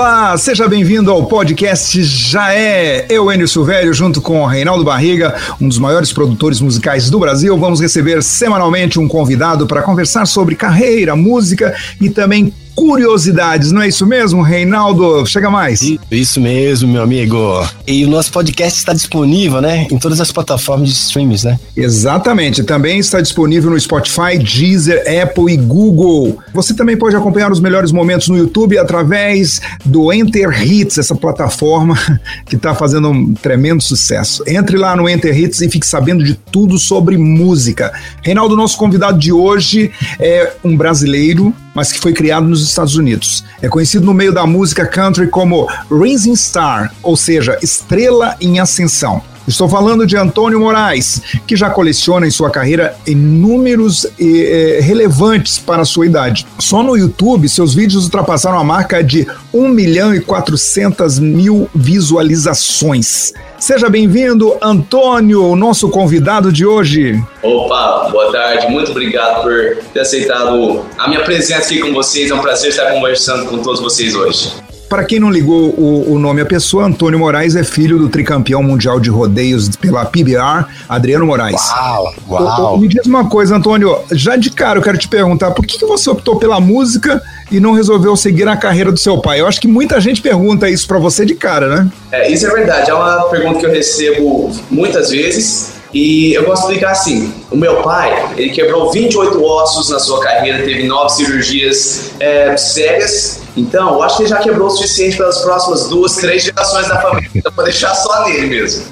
Olá, seja bem-vindo ao podcast Já É. Eu, Enio Silvério, junto com Reinaldo Barriga, um dos maiores produtores musicais do Brasil, vamos receber semanalmente um convidado para conversar sobre carreira, música e também curiosidades, não é isso mesmo, Reinaldo? Chega mais. Isso mesmo, meu amigo. E o nosso podcast está disponível, né, em todas as plataformas de streams, né? Exatamente. Também está disponível no Spotify, Deezer, Apple e Google. Você também pode acompanhar os melhores momentos no YouTube através do Enter Hits, essa plataforma que está fazendo um tremendo sucesso. Entre lá no Enter Hits e fique sabendo de tudo sobre música. Reinaldo, nosso convidado de hoje é um brasileiro mas que foi criado nos Estados Unidos. É conhecido no meio da música country como Rising Star, ou seja, estrela em ascensão. Estou falando de Antônio Moraes, que já coleciona em sua carreira inúmeros eh, relevantes para a sua idade. Só no YouTube, seus vídeos ultrapassaram a marca de 1 milhão e 400 mil visualizações. Seja bem-vindo, Antônio, nosso convidado de hoje. Opa, boa tarde, muito obrigado por ter aceitado a minha presença aqui com vocês. É um prazer estar conversando com todos vocês hoje. Para quem não ligou o, o, nome à pessoa, Antônio Moraes é filho do tricampeão mundial de rodeios pela PBR, Adriano Moraes. Uau, uau. me diz uma coisa, Antônio, já de cara eu quero te perguntar, por que, que você optou pela música e não resolveu seguir a carreira do seu pai? Eu acho que muita gente pergunta isso para você de cara, né? É, isso é verdade, é uma pergunta que eu recebo muitas vezes. E eu posso explicar assim: o meu pai, ele quebrou 28 ossos na sua carreira, teve nove cirurgias é, sérias então, eu acho que ele já quebrou o suficiente pelas próximas duas, três gerações da família. Então, vou deixar só nele mesmo.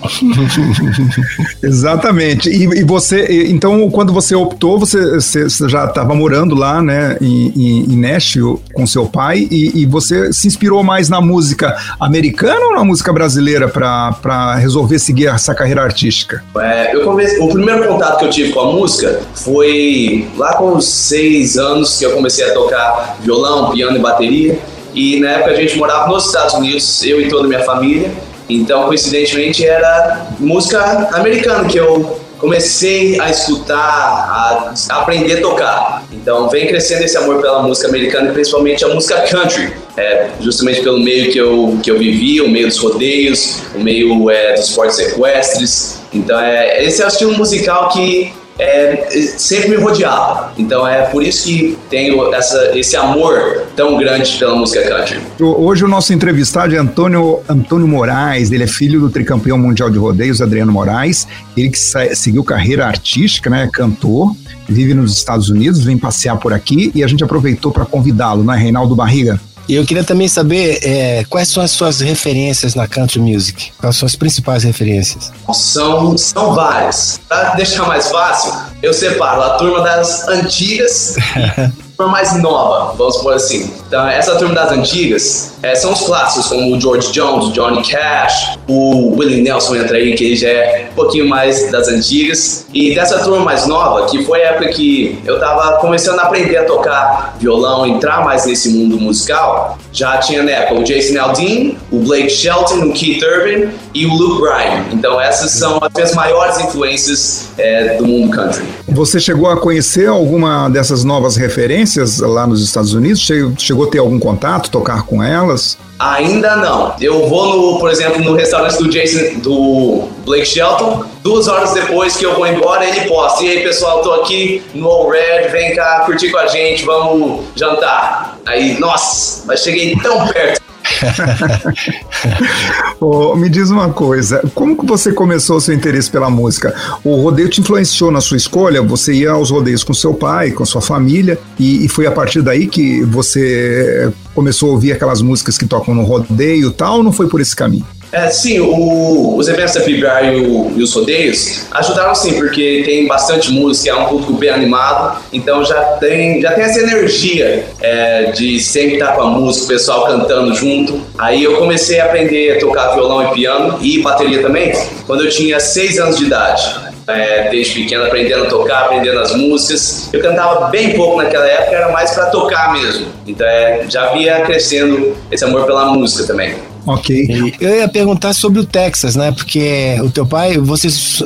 Exatamente. E, e, você, então, quando você optou, você, você já estava morando lá, né, em, em, Nashville com seu pai, e, e, você se inspirou mais na música americana ou na música brasileira para resolver seguir essa carreira artística? É, eu comecei, o primeiro contato que eu tive com a música foi lá com os seis anos que eu comecei a tocar violão, piano e bateria. E na época a gente morava nos Estados Unidos, eu e toda a minha família. Então, coincidentemente, era música americana que eu comecei a escutar, a aprender a tocar. Então, vem crescendo esse amor pela música americana e principalmente a música country. É, justamente pelo meio que eu, que eu vivi, o meio dos rodeios, o meio é, dos esportes equestres. Então, é, esse é o estilo musical que é, sempre me rodeava. Então é por isso que tenho essa, esse amor tão grande pela música country. Hoje o nosso entrevistado é Antônio, Antônio Moraes, ele é filho do tricampeão mundial de rodeios, Adriano Moraes, ele que seguiu carreira artística, né, cantor, vive nos Estados Unidos, vem passear por aqui e a gente aproveitou para convidá-lo, né, Reinaldo Barriga? E eu queria também saber é, quais são as suas referências na country music. Quais são as principais referências? São, são várias. Para deixar mais fácil, eu separo a turma das antigas turma mais nova, vamos supor assim. Então, essa turma das antigas é, são os clássicos, como o George Jones, o Johnny Cash, o Willie Nelson entra aí, que ele já é um pouquinho mais das antigas. E dessa turma mais nova, que foi a época que eu tava começando a aprender a tocar violão, entrar mais nesse mundo musical, já tinha na época o Jason Aldean, o Blake Shelton, o Keith Urban e o Luke Bryan. Então essas são as minhas maiores influências é, do mundo country. Você chegou a conhecer alguma dessas novas referências lá nos Estados Unidos? Chegou a ter algum contato, tocar com elas? Ainda não. Eu vou, no, por exemplo, no restaurante do Jason, do Blake Shelton, duas horas depois que eu vou embora, ele posta. E aí, pessoal, tô aqui no All Red, vem cá curtir com a gente, vamos jantar. Aí, nossa, mas cheguei tão perto. oh, me diz uma coisa, como que você começou o seu interesse pela música? O rodeio te influenciou na sua escolha? Você ia aos rodeios com seu pai, com sua família, e, e foi a partir daí que você começou a ouvir aquelas músicas que tocam no rodeio e tal, ou não foi por esse caminho? É, sim, o, os eventos da PBR e, o, e, os rodeios ajudaram sim, porque tem bastante música, é um público bem animado, então já tem, já tem essa energia é, de sempre estar com a música, o pessoal cantando junto. Aí eu comecei a aprender a tocar violão e piano e bateria também quando eu tinha seis anos de idade. É, desde pequeno aprendendo a tocar, aprendendo as músicas. Eu cantava bem pouco naquela época, era mais para tocar mesmo. Então é, já via crescendo esse amor pela música também. Ok. Eu ia perguntar sobre o Texas, né? Porque o teu pai, vocês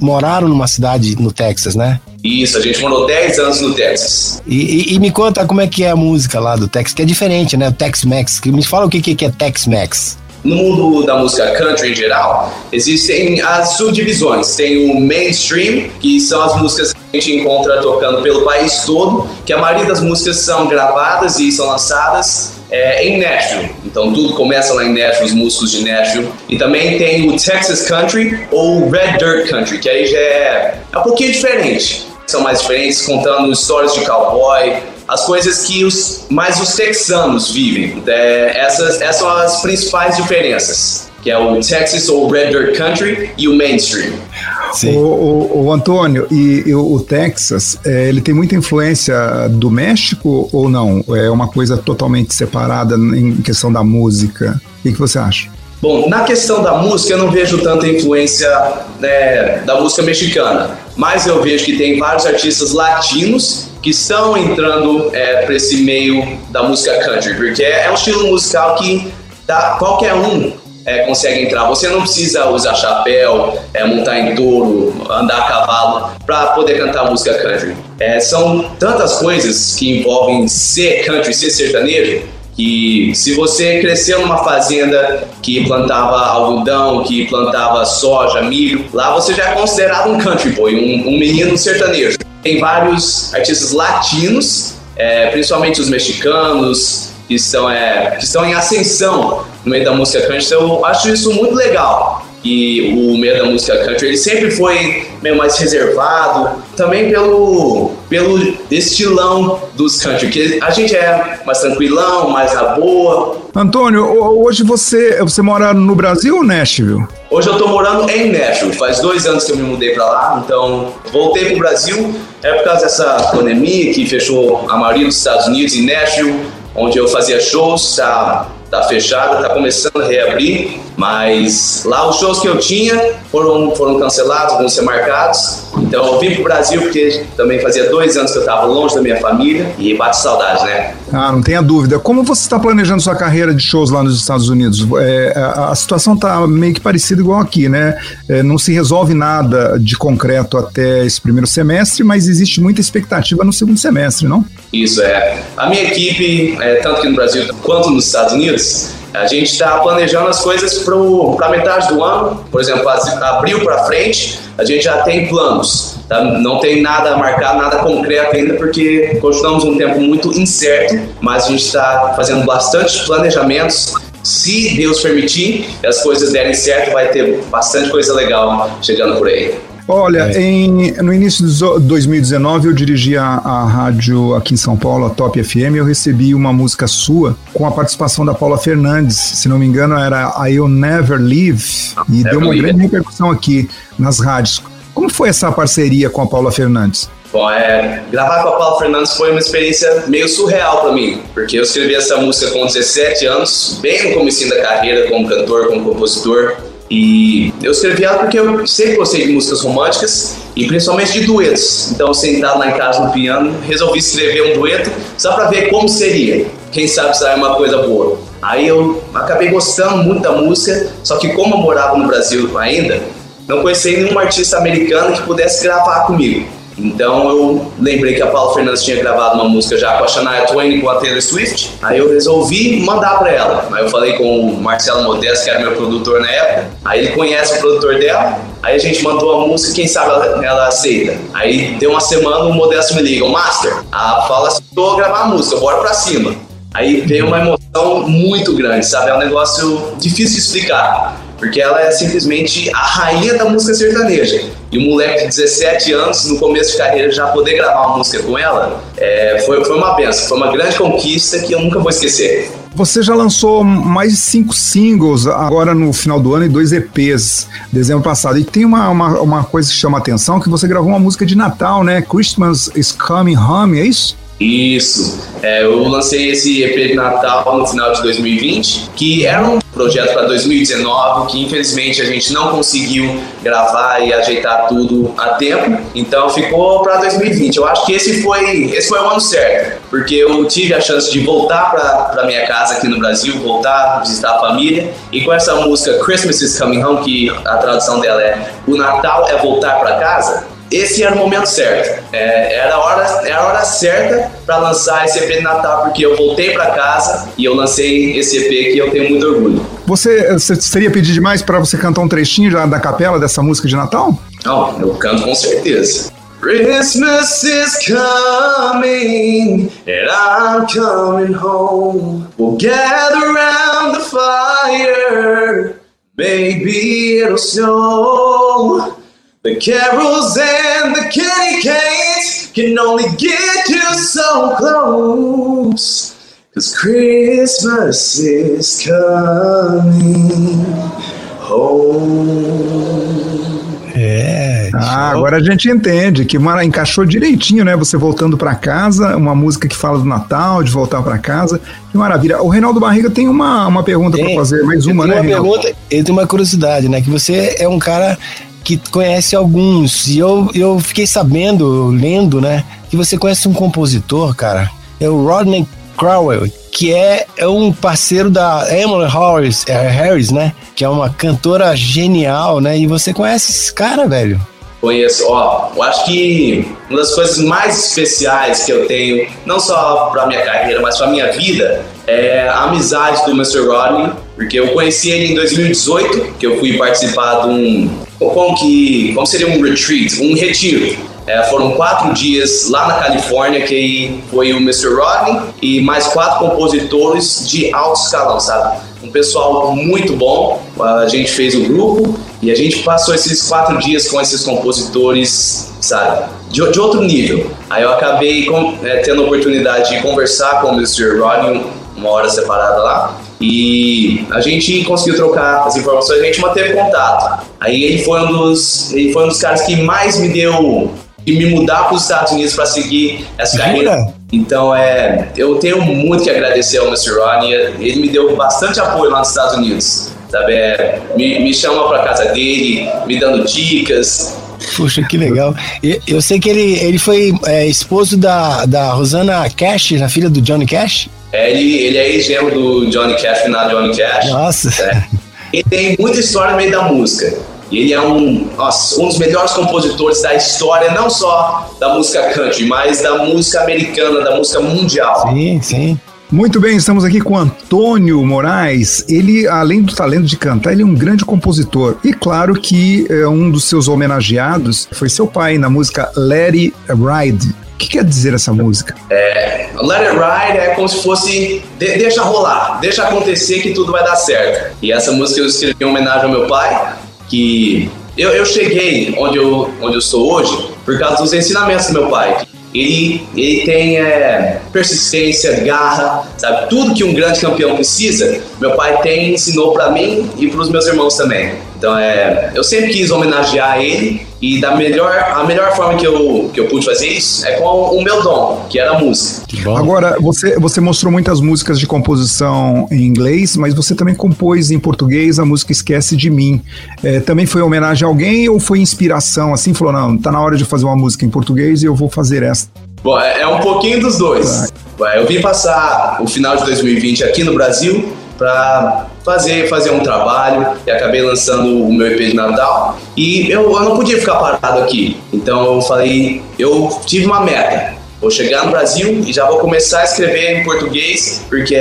moraram numa cidade no Texas, né? Isso, a gente morou 10 anos no Texas. E, e, e me conta como é que é a música lá do Texas, que é diferente, né? O Tex-Mex. Me fala o que, que é Tex-Mex. No mundo da música country em geral, existem as subdivisões. Tem o mainstream, que são as músicas que a gente encontra tocando pelo país todo, que a maioria das músicas são gravadas e são lançadas é, em Nashville. Então tudo começa lá em Nashville, os músicos de Nashville. E também tem o Texas Country ou Red Dirt Country, que aí já é, é um pouquinho diferente. São mais diferentes, contando histórias de cowboy, as coisas que os, mais os texanos vivem. É, essas, essas são as principais diferenças, que é o Texas ou Red Dirt Country e o Mainstream. Sim. O, o, o Antônio, e, e, o Texas, é, ele tem muita influência do México ou não? É uma coisa totalmente separada em questão da música? O que, que você acha? Bom, na questão da música, eu não vejo tanta influência né, da música mexicana, mas eu vejo que tem vários artistas latinos que estão entrando é, para esse meio da música country, porque é um estilo musical que tá, qualquer um é, consegue entrar. Você não precisa usar chapéu, é, montar em touro, andar a cavalo para poder cantar música country. É, são tantas coisas que envolvem ser country, ser sertanejo, que se você cresceu numa fazenda que plantava algodão, que plantava soja, milho, lá você já é considerado um country boy, um, um menino sertanejo. Tem vários artistas latinos, é, principalmente os mexicanos, que é, que estão em ascensão no meio da música country. Então, eu acho isso muito legal. E o meio da música country ele sempre foi meio mais reservado, também pelo, pelo estilão dos country, que a gente é mais tranquilão, mais na boa. Antônio, hoje você, você mora no Brasil ou Nashville? Hoje eu tô morando em Nashville, faz dois anos que eu me mudei para lá, então voltei pro Brasil, é por causa dessa pandemia que fechou a maioria dos Estados Unidos em Nashville, onde eu fazia shows, tá, tá fechada, tá começando a reabrir, mas lá os shows que eu tinha foram, foram cancelados, vão ser marcados. Então eu vim pro Brasil porque também fazia dois anos que eu estava longe da minha família e bate saudade, né? Ah, não tenha dúvida. Como você está planejando sua carreira de shows lá nos Estados Unidos? É, a, a, situação está meio que parecida igual aqui, né? É, não se resolve nada de concreto até esse primeiro semestre, mas existe muita expectativa no segundo semestre, não? Isso é. A minha equipe, é, tanto aqui no Brasil quanto nos Estados Unidos, a gente está planejando as coisas para metade do ano, por exemplo, abril para frente, a gente já tem planos. Tá? Não tem nada marcado, nada concreto ainda, porque continuamos um tempo muito incerto, mas a gente está fazendo bastante planejamentos. Se Deus permitir, as coisas derem certo, vai ter bastante coisa legal chegando por aí. Olha, é. em, no início de 2019 eu dirigi a, a, rádio aqui em São Paulo, a Top FM, e eu recebi uma música sua com a participação da Paula Fernandes, se não me engano era I'll Never Leave, e Never deu uma leave. grande repercussão aqui nas rádios. Como foi essa parceria com a Paula Fernandes? Bom, é, gravar com a Paula Fernandes foi uma experiência meio surreal para mim, porque eu escrevi essa música com 17 anos, bem no começo da carreira como cantor, como compositor. E eu ela porque eu sempre gostei de músicas românticas e principalmente de duetos. Então, sentado lá em casa no piano, resolvi escrever um dueto só para ver como seria. Quem sabe sair uma coisa boa. Aí eu acabei gostando muito da música, só que como eu morava no Brasil ainda, não conheci nenhum artista americano que pudesse gravar comigo. Então eu lembrei que a Paula Fernandes tinha gravado uma música já com a Shania Twain e com a Taylor Swift. Aí eu resolvi mandar para ela. Aí eu falei com o Marcelo Modesto, que era meu produtor na época. Aí ele conhece o produtor dela. Aí a gente mandou a música, quem sabe ela, ela aceita. Aí deu uma semana, o Modesto me liga, Master, a Paula aceitou gravar a música, bora pra cima. Aí veio uma emoção muito grande, sabe? É um negócio difícil de explicar porque ela é simplesmente a rainha da música sertaneja. E um moleque de 17 anos, no começo de carreira, já poder gravar uma música com ela, é, foi, foi uma benção, foi uma grande conquista que eu nunca vou esquecer. Você já lançou mais de cinco singles agora no final do ano e dois EPs, dezembro passado. E tem uma, uma, uma coisa que chama a atenção, que você gravou uma música de Natal, né? Christmas is Coming Home, é isso? Isso. É, eu lancei esse EP de Natal no final de 2020, que era um projeto para 2019, que infelizmente a gente não conseguiu gravar e ajeitar tudo a tempo, então ficou para 2020. Eu acho que esse foi, esse foi o ano certo, porque eu tive a chance de voltar para minha casa aqui no Brasil, voltar, visitar a família, e com essa música Christmas is Coming Home, que a tradução dela é O Natal é voltar para casa, esse era o momento certo. É, era, a hora, era a hora certa para lançar esse EP de Natal, porque eu voltei para casa e eu lancei esse EP que eu tenho muito orgulho. Você, você seria pedir demais para você cantar um trechinho já da capela dessa música de Natal? Não, eu canto com certeza. Christmas is coming and I'm coming home. We'll gather around the fire. Maybe it'll snow. The carols and the candy canes can only get you so close. Cause Christmas is coming home. É. Ah, agora a gente entende que Mara encaixou direitinho, né? Você voltando para casa, uma música que fala do Natal, de voltar para casa. Que maravilha. O Reinaldo Barriga tem uma, uma pergunta para fazer, mais uma, né? Uma pergunta, ele tem uma curiosidade, né? Que você é um cara que conhece alguns. E eu, eu fiquei sabendo, lendo, né, que você conhece um compositor, cara. É o Rodney Crowell, que é, é um parceiro da Emily Harris, é, Harris, né? Que é uma cantora genial, né? E você conhece esse cara, velho? Conheço, ó, eu acho que uma das coisas mais especiais que eu tenho, não só para minha carreira, mas para minha vida, é a amizade do Mr. Rodney, porque eu conheci ele em 2018, que eu fui participar de um, como que, como seria um retreat, um retiro. É, foram quatro dias lá na Califórnia, que foi o Mr. Rodney e mais quatro compositores de alto escalão, sabe? Um pessoal muito bom. A gente fez o grupo e a gente passou esses quatro dias com esses compositores, sabe? De, de outro nível. Aí eu acabei com, é, tendo a oportunidade de conversar com o Mr. Rodney uma hora separada lá. E a gente conseguiu trocar as informações, a gente manteve contato. Aí ele foi um dos, ele foi um dos caras que mais me deu de me mudar para os Estados Unidos para seguir essa carreira. Então, é, eu tenho muito que agradecer ao Mr. Ronnie. Ele me deu bastante apoio lá nos Estados Unidos. Sabe? É, me, me chama para casa dele, me dando dicas. Puxa, que legal. Eu sei que ele, ele foi é, esposo da, da Rosana Cash, a filha do Johnny Cash. É, ele, ele é ex-genro do Johnny Cash na Johnny Cash. Nossa. É. Ele tem muita história no meio da música. Ele é um, nossa, um dos melhores compositores da história, não só da música country, mas da música americana, da música mundial. Sim, sim. Muito bem, estamos aqui com Antônio Moraes. Ele, além do talento de cantar, ele é um grande compositor. E claro que é, um dos seus homenageados foi seu pai na música Let It Ride. O que quer dizer essa música? É, Let It Ride é como se fosse de, deixa rolar, deixa acontecer que tudo vai dar certo. E essa música eu escrevi em homenagem ao meu pai, que eu, eu cheguei onde eu, onde eu sou hoje por causa dos ensinamentos do meu pai. Ele, ele tem é, persistência, garra, sabe? Tudo que um grande campeão precisa, meu pai tem ensinou para mim e para os meus irmãos também. Então, é, eu sempre quis homenagear ele e da melhor, a melhor forma que eu, que eu pude fazer isso é com o meu dom, que era a música. Agora, você, você mostrou muitas músicas de composição em inglês, mas você também compôs em português a música Esquece de Mim. É, também foi homenagem a alguém ou foi inspiração? Assim, falou, não, tá na hora de fazer uma música em português e eu vou fazer essa. Bom, é, é um pouquinho dos dois. Eu vim passar o final de 2020 aqui no Brasil para fazer, fazer um trabalho e acabei lançando o meu EP de Natal. E eu, eu não podia ficar parado aqui. Então eu falei, eu tive uma meta. Vou chegar no Brasil e já vou começar a escrever em português, porque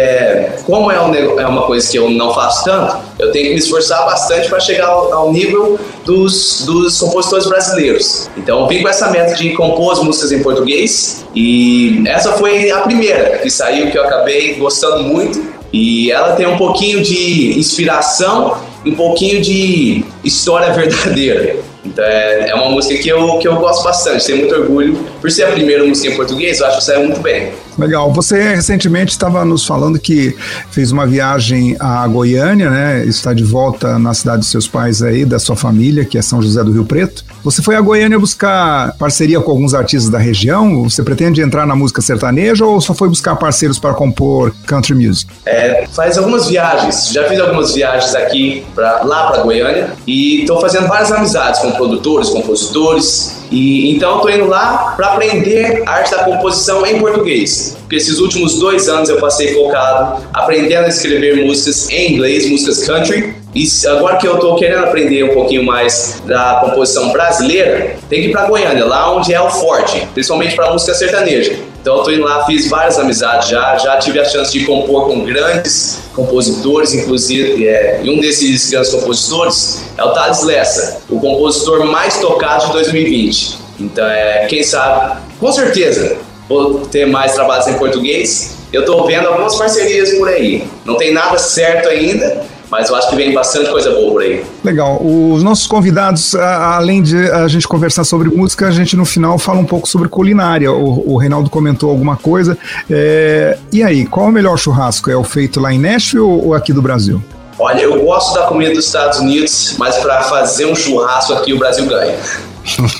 como é, um, é uma coisa que eu não faço tanto, eu tenho que me esforçar bastante para chegar ao, ao, nível dos, dos compositores brasileiros. Então eu vim com essa meta de compor as músicas em português e essa foi a primeira que saiu, que eu acabei gostando muito e ela tem um pouquinho de inspiração, um pouquinho de história verdadeira. Então é, é uma música que eu, que eu gosto bastante, tenho muito orgulho. Por ser a primeira música em português, eu acho que saiu muito bem. Legal. Você recentemente estava nos falando que fez uma viagem a Goiânia, né? Está de volta na cidade dos seus pais aí, da sua família, que é São José do Rio Preto. Você foi a Goiânia buscar parceria com alguns artistas da região? Você pretende entrar na música sertaneja ou só foi buscar parceiros para compor country music? É, faz algumas viagens. Já fiz algumas viagens aqui pra, lá para Goiânia e estou fazendo várias amizades com produtores, compositores. E então estou indo lá para aprender arte da composição em português. Porque esses últimos dois anos eu passei focado aprendendo a escrever músicas em inglês, músicas country. E agora que eu estou querendo aprender um pouquinho mais da composição brasileira, tem que ir para Goiânia, lá onde é o forte, principalmente para música sertaneja. Então eu tô indo lá, fiz várias amizades já, já tive a chance de compor com grandes compositores, inclusive, é, e um desses grandes compositores é o Thales Lessa, o compositor mais tocado de 2020. Então, é, quem sabe, com certeza, vou ter mais trabalhos em português. Eu estou vendo algumas parcerias por aí. Não tem nada certo ainda, mas eu acho que vem bastante coisa boa por aí. Legal. Os nossos convidados, além de a gente conversar sobre música, a gente no final fala um pouco sobre culinária. O, o Reinaldo comentou alguma coisa. É... E aí, qual é o melhor churrasco? É o feito lá em Nashville ou aqui do Brasil? Olha, eu gosto da comida dos Estados Unidos, mas para fazer um churrasco aqui o Brasil ganha.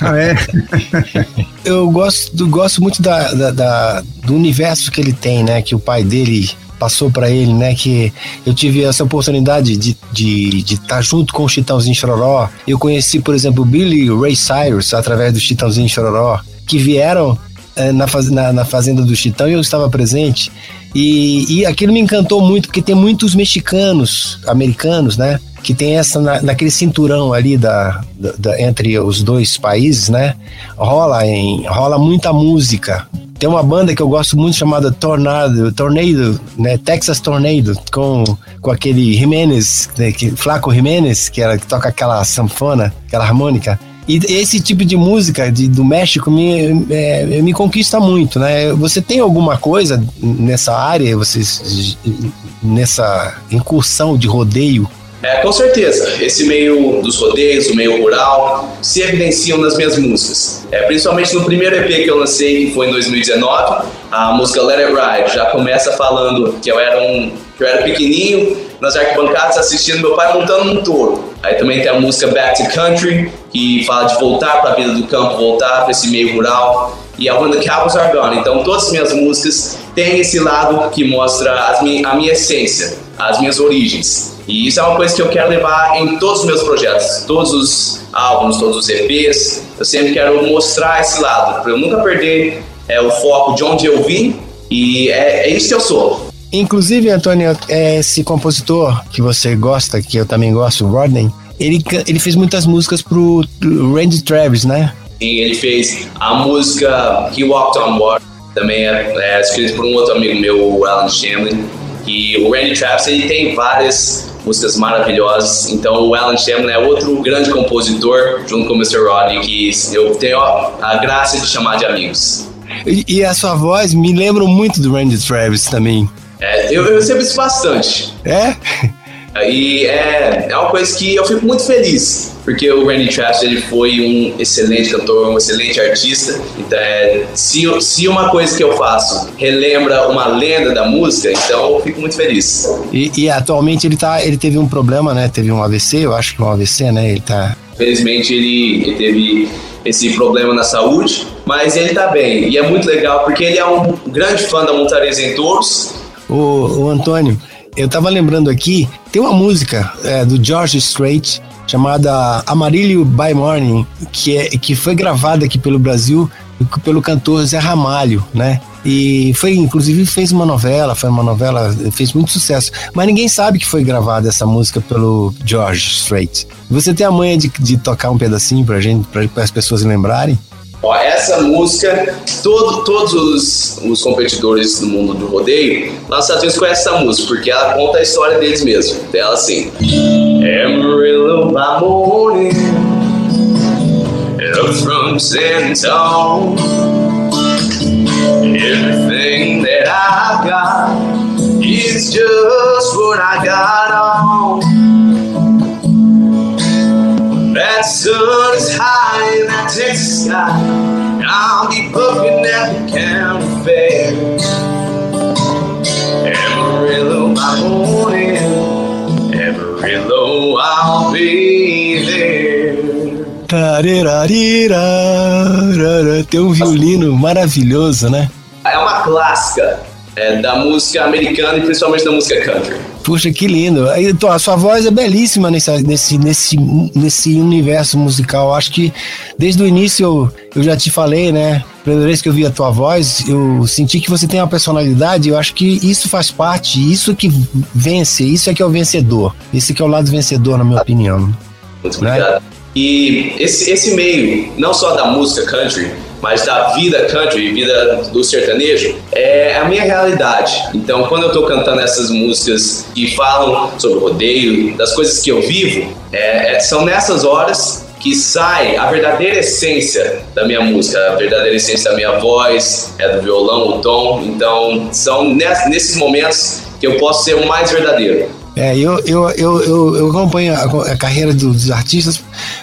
Ah, é? eu gosto, gosto muito da, da, da, do universo que ele tem, né? Que o pai dele passou para ele, né? Que eu tive essa oportunidade de estar de, de tá junto com o Chitãozinho Chororó. Eu conheci, por exemplo, Billy Ray Cyrus através do Chitãozinho Chororó, que vieram é, na, faz, na, na, fazenda do Chitão e eu estava presente. E, e aquilo me encantou muito, porque tem muitos mexicanos, americanos, né? Que tem essa, na, naquele cinturão ali da, da, da, entre os dois países, né? Rola, em, rola muita música, tem uma banda que eu gosto muito chamada Tornado, Tornado, né? Texas Tornado, com, com aquele Jimenez, né? que, Flaco Jimenez, que, era, que toca aquela sanfona, aquela harmônica. E esse tipo de música de, do México me, é, me conquista muito, né? Você tem alguma coisa nessa área, vocês, nessa incursão de rodeio é, com certeza, esse meio dos rodeios, o meio rural, se evidenciam nas minhas músicas. É, principalmente no primeiro EP que eu lancei, que foi em 2019, a música Let It Ride já começa falando que eu era um que eu era pequenininho, nas arquibancadas assistindo meu pai montando um touro. Aí também tem a música Back to Country, que fala de voltar para a vida do campo, voltar para esse meio rural. E a banda Cowboys Are Gone. Então todas as minhas músicas têm esse lado que mostra as mi a minha essência, as minhas origens. E isso é uma coisa que eu quero levar em todos os meus projetos, todos os álbuns, todos os EPs. Eu sempre quero mostrar esse lado, para eu nunca perder é, o foco de onde eu vim e é, é isso que eu sou. Inclusive, Antônio, é, esse compositor que você gosta, que eu também gosto, Rodney, ele, ele fez muitas músicas pro Randy Travis, né? Sim, ele fez a música He Walked on Water, também é, é escrito por um outro amigo meu, o Alan Shamlin. E o Randy Travis ele tem várias músicas maravilhosas. Então o Alan Shamlin é outro grande compositor, junto com o Mr. Rodney, que eu tenho a graça de chamar de amigos. E, e a sua voz me lembra muito do Randy Travis também. É, eu, eu recebo isso bastante. É? E é, é uma coisa que eu fico muito feliz, porque o Randy Travis ele foi um excelente cantor, um excelente artista. Então, é, se, se uma coisa que eu faço relembra uma lenda da música, então eu fico muito feliz. E, e atualmente ele, tá, ele teve um problema, né? Teve um AVC, eu acho que um AVC, né? Ele tá. Felizmente ele, ele teve esse problema na saúde, mas ele tá bem. E é muito legal porque ele é um grande fã da Montaria em Touros. O, o Antônio, eu tava lembrando aqui, tem uma música é, do George Strait chamada Amarillo by Morning, que, é, que foi gravada aqui pelo Brasil pelo cantor Zé Ramalho, né? E foi, inclusive, fez uma novela, foi uma novela, fez muito sucesso. Mas ninguém sabe que foi gravada essa música pelo George Strait. Você tem a manha de, de tocar um pedacinho pra gente, para as pessoas lembrarem? Ó, essa música, todo, todos os, os, competidores do mundo do rodeio lá nos Estados Unidos conhecem essa música, porque ela conta a história deles mesmo. Ela assim. Amarillo by morning, up from San everything that I've got is just what I got on. That sun is high. Looking at the county fair. Amarillo, my morning, Amarillo, I'll be there. Tem um violino maravilhoso, né? É uma clássica é, da música americana e principalmente da música country. Puxa, que lindo. Então, a sua voz é belíssima nesse, nesse, nesse, nesse universo musical. Acho que desde o início eu, eu já te falei, né? Primeira vez que eu vi a tua voz, eu senti que você tem uma personalidade. Eu acho que isso faz parte, isso que vence, isso é que é o vencedor. Esse que é o lado vencedor, na minha opinião. Muito né? obrigado. E esse, esse meio, não só da música country, mas da vida country, vida do sertanejo, é a minha realidade. Então, quando eu estou cantando essas músicas que falam sobre rodeio, das coisas que eu vivo, é, é, são nessas horas que sai a verdadeira essência da minha música, a verdadeira essência da minha voz, é do violão, o tom. Então, são nesses momentos que eu posso ser o mais verdadeiro. É, eu, eu, eu, eu, acompanho a, carreira dos artistas,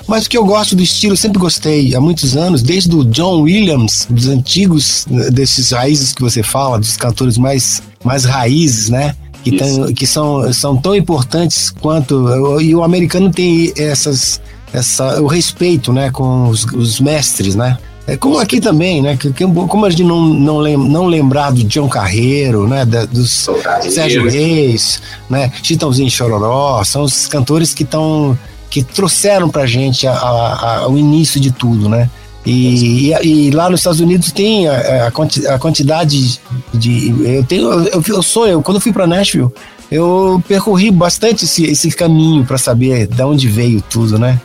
mas que eu gosto do estilo, sempre gostei há muitos anos, desde o John Williams, dos antigos, desses raízes que você fala, dos cantores mais, mais raízes, né? Que, tem, que são, são tão importantes quanto. E o americano tem essas, essa, o respeito né, com os, os mestres, né? É como aqui também, né? Que, como a gente não, não, lem, não lembrar do John Carreiro, né? Da, dos Carreiro. Sérgio Reis, né? Chitãozinho Chororó, são os cantores que estão que trouxeram pra gente a, a, a, o início de tudo, né? E, e, e, lá nos Estados Unidos tem a, a, quantidade de. Eu tenho. Eu, eu sou, eu, quando eu fui para Nashville, eu percorri bastante esse, esse caminho para saber de onde veio tudo, né?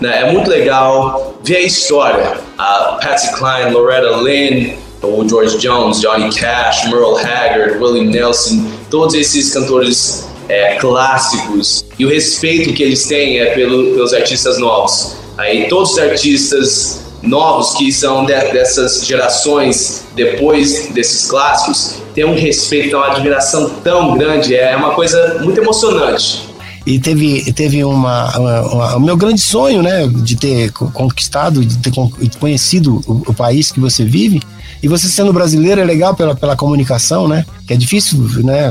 Né, é muito legal ver a história. A Patsy Cline, Loretta Lynn, o George Jones, Johnny Cash, Merle Haggard, Willie Nelson, todos esses cantores é, clássicos e o respeito que eles têm é pelo, pelos artistas novos. Aí todos os artistas novos que são de, dessas gerações depois desses clássicos têm um respeito, uma admiração tão grande, é uma coisa muito emocionante. E teve, teve uma, uma, uma, O meu grande sonho, né, de ter conquistado, de ter conhecido o, o, país que você vive. E você sendo brasileiro é legal pela, pela comunicação, né? Que é difícil, né?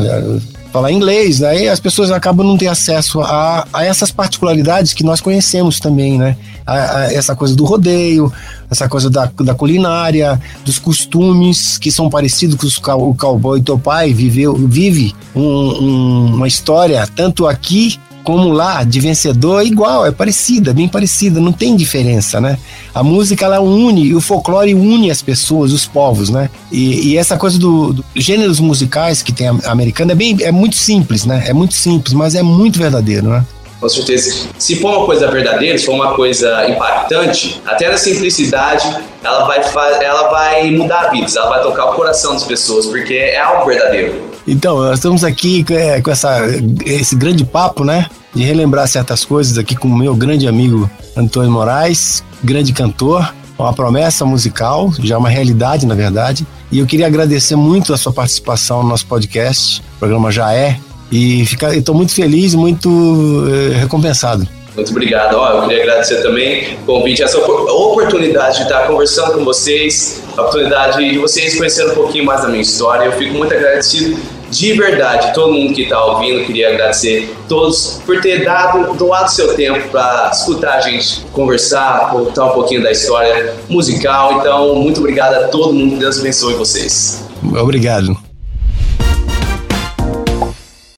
Falar inglês, aí as pessoas acabam não ter acesso a, a essas particularidades que nós conhecemos também, né? A, a essa coisa do rodeio, essa coisa da, da culinária, dos costumes que são parecidos com os, o cowboy teu pai viveu, vive um, um, uma história tanto aqui como lá de vencedor é igual, é parecida, bem parecida, não tem diferença, né? A música ela une, o folclore une as pessoas, os povos, né? E, e essa coisa do, do, gêneros musicais que tem a, americana é bem, é muito simples, né? É muito simples, mas é muito verdadeiro, né? Com certeza. Se for uma coisa verdadeira, se for uma coisa impactante, até na simplicidade, ela vai, ela vai mudar vidas, ela vai tocar o coração das pessoas, porque é algo verdadeiro. Então, nós estamos aqui é, com essa, esse grande papo, né? De relembrar certas coisas aqui com o meu grande amigo Antônio Moraes, grande cantor, uma promessa musical, já uma realidade, na verdade. E eu queria agradecer muito a sua participação no nosso podcast. O programa já é e estou muito feliz, muito eh, recompensado. Muito obrigado. Ó, eu queria agradecer também o convite, essa oportunidade de estar conversando com vocês, a oportunidade de vocês conhecerem um pouquinho mais da minha história. Eu fico muito agradecido de verdade, todo mundo que está ouvindo, queria agradecer todos por ter dado, doado seu tempo para escutar a gente conversar, contar um pouquinho da história musical. Então, muito obrigado a todo mundo, Deus abençoe vocês. Obrigado.